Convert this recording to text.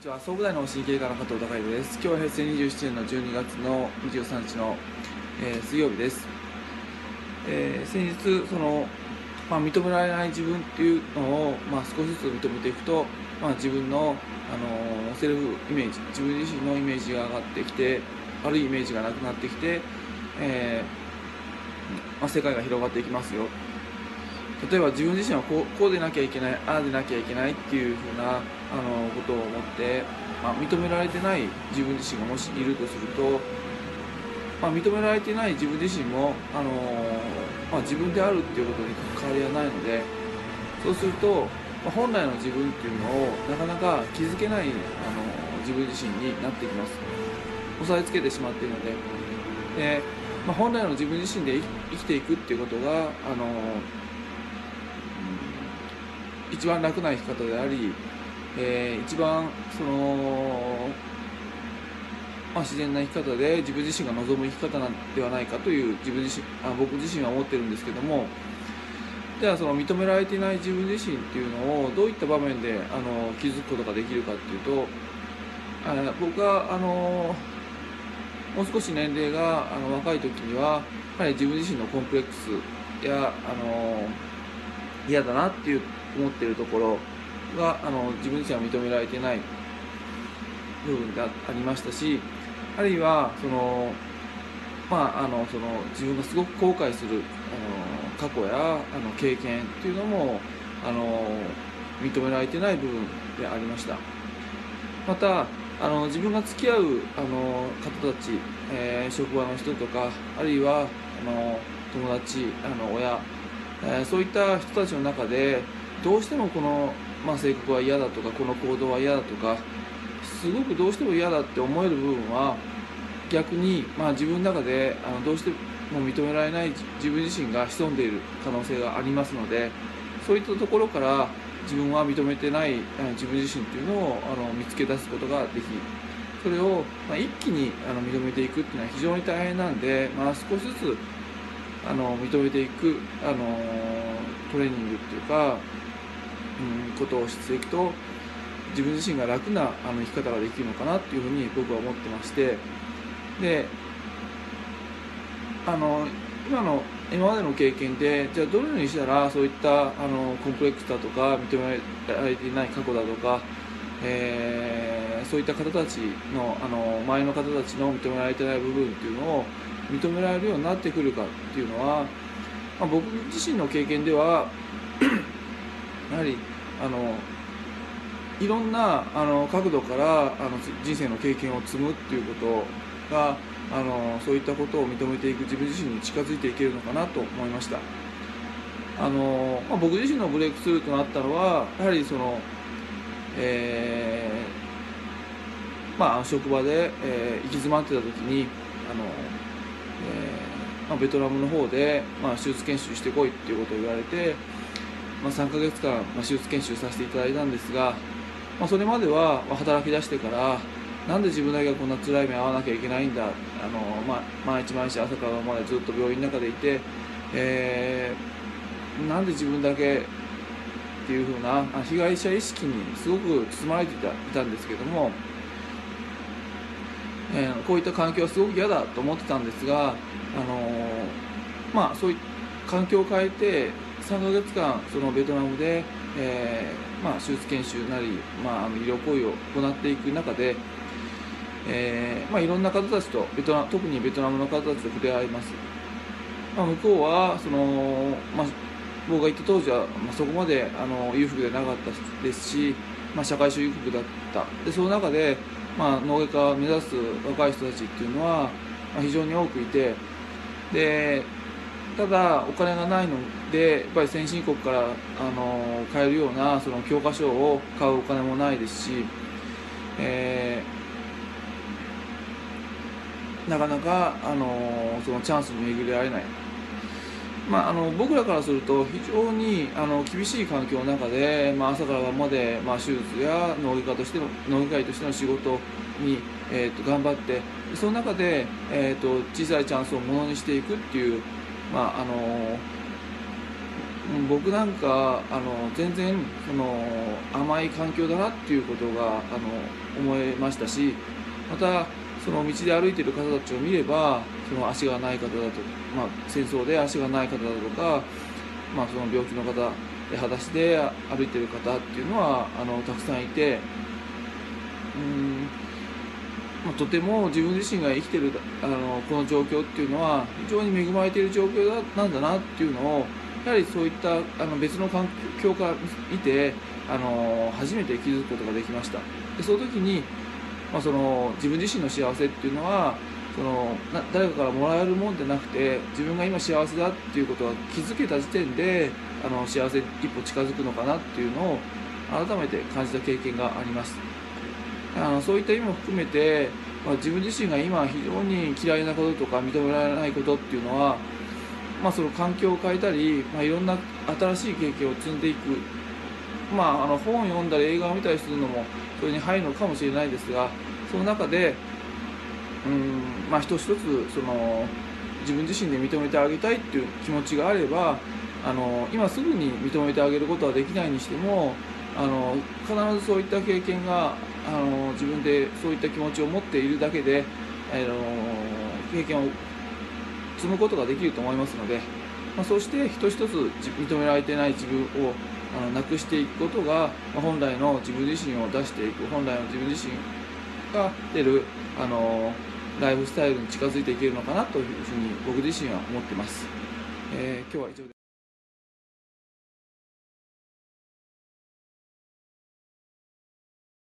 ちは。総武大の神経科の加藤孝弘です。今日は平成27年の12月の23日の、えー、水曜日です、えー、先日その、まあ、認められない自分っていうのを、まあ、少しずつ認めていくと、まあ、自分の、あのセルフイメージ自分自身のイメージが上がってきて悪いイメージがなくなってきて、えー、まあ、世界が広がっていきますよ。例えば自分自身はこうこうでなきゃいけないああでなきゃいけないっていうふうなあのことを思って、まあ、認められてない自分自身がもしいるとすると、まあ、認められてない自分自身も、あのまあ、自分であるっていうことに変わりはないのでそうすると、まあ、本来の自分っていうのをなかなか気づけない、あの自分自身になってきます。押さえつけてしまっているので。で、まあ、本来の自分自身で生きていくっていうことが、あの一番楽な生き方であり、えー、一番その、まあ、自然な生き方で自分自身が望む生き方なんではないかという自分自身あ僕自身は思ってるんですけどもじゃあその認められていない自分自身っていうのをどういった場面であの気づくことができるかっていうとあ僕はあのもう少し年齢があの若い時にはやはり自分自身のコンプレックスやあの嫌だなっていう思ってるところがあの自分自身は認められてない部分でありましたしあるいはその、まあ、あのその自分がすごく後悔するあの過去やあの経験っていうのもあの認められてない部分でありました。またあの自分が付き合うあの方たち、えー、職場の人とかあるいはあの友達あの親、えー、そういった人たちの中でどうしてもこの、まあ、性格は嫌だとかこの行動は嫌だとかすごくどうしても嫌だって思える部分は逆に、まあ、自分の中であのどうしても認められない自分自身が潜んでいる可能性がありますのでそういったところから自分は認めてない自分自身っていうのをあの見つけ出すことができそれを、まあ、一気にあの認めていくっていうのは非常に大変なんで、まあ、少しずつあの認めていくあのトレーニングっていうかうん、ことをしていくと自分自身が楽なあの生き方ができるのかなっていうふうに僕は思ってましてであの今の今までの経験でじゃあどのようにしたらそういったあのコンプレックスだとか認められていない過去だとか、えー、そういった方たちのあの周りの方たちの認められてない部分っていうのを認められるようになってくるかっていうのは、まあ、僕自身の経験ではやはりあのいろんなあの角度からあの人生の経験を積むっていうことがあのそういったことを認めていく自分自身に近づいていけるのかなと思いました。あの、まあ、僕自身のブレイクスルーとなったのはやはりその、えー、まあ、職場で、えー、行き詰まってた時にあの、えーまあ、ベトナムの方で、まあ、手術研修してこいっていうことを言われてまあ、3ヶ月間、ま、手術研修させていただいたんですが、ま、それまでは働き出してからなんで自分だけがこんな辛い目合わなきゃいけないんだあの、まあ、毎日毎日朝からまでずっと病院の中でいて、えー、なんで自分だけっていう風な被害者意識にすごく包まれていたいたんですけども、えー、こういった環境はすごく嫌だと思ってたんですが、あのまあ、そういう環境を変えて3ヶ月間そのベトナムで、えー、まあ、手術研修なり、まあ、医療行為を行っていく中で、え、まあ、いろんな方たちとベトナ特にベトナムの方たちと触れ合います、まあ、向こうはその、まあ、僕が行った当時は、まあ、そこまであの裕福でなかったですし、まあ、社会主義国だった。でその中で、まあ、脳外科を目指す若い人たちっていうのは、まあ、非常に多くいてでただお金がないのでやっぱり先進国からあの買えるようなその教科書を買うお金もないですし、えー、なかなかあのそのチャンスに巡り合えない、まあ、あの僕らからすると非常にあの厳しい環境の中で、まあ、朝から晩まで、まあ、手術や脳外科としての脳外科医としての仕事に、えーと、頑張ってその中で、えーと小さいチャンスをものにしていくっていうまああの僕なんかあの全然その甘い環境だなっていうことがあの思いましたしまたその道で歩いている方たちを見ればその足がない方だと、まあ、戦争で足がない方だとか、まあ、その病気の方裸足で歩いている方っていうのはあのたくさんいてうん、まあ、とても自分自身が生きてるあのこの状況っていうのは非常に恵まれている状況だなんだなっていうのをやはりそういったあの別の環境から見てあの初めて気づくことができました。でその時に、まあ、その自分自身の幸せっていうのはそのな誰かからもらえるもんでなくて自分が今幸せだっていうことが気づけた時点であの幸せ一歩近づくのかなっていうのを改めて感じた経験があります。あのそういった意味も含めて、まあ、自分自身が今非常に嫌いなこととか認められないことっていうのは、まあ、その環境を変えたり、まあ、いろんな新しい経験を積んでいく、まあ、あの本を読んだり映画を見たりするのもそれに入るのかもしれないですがその中でうんまあ一つ一つその自分自身で認めてあげたいっていう気持ちがあればあの今すぐに認めてあげることはできないにしてもあの必ずそういった経験があの自分でそういった気持ちを持っているだけであの経験を積むことができると思いますので、まあ、そうして一つ一つ認められてない自分をあのなくしていくことが、本来の自分自身を出していく本来の自分自身が出るあのライフスタイルに近づいていけるのかなというふうに僕自身は思ってます。えー、今日は以上です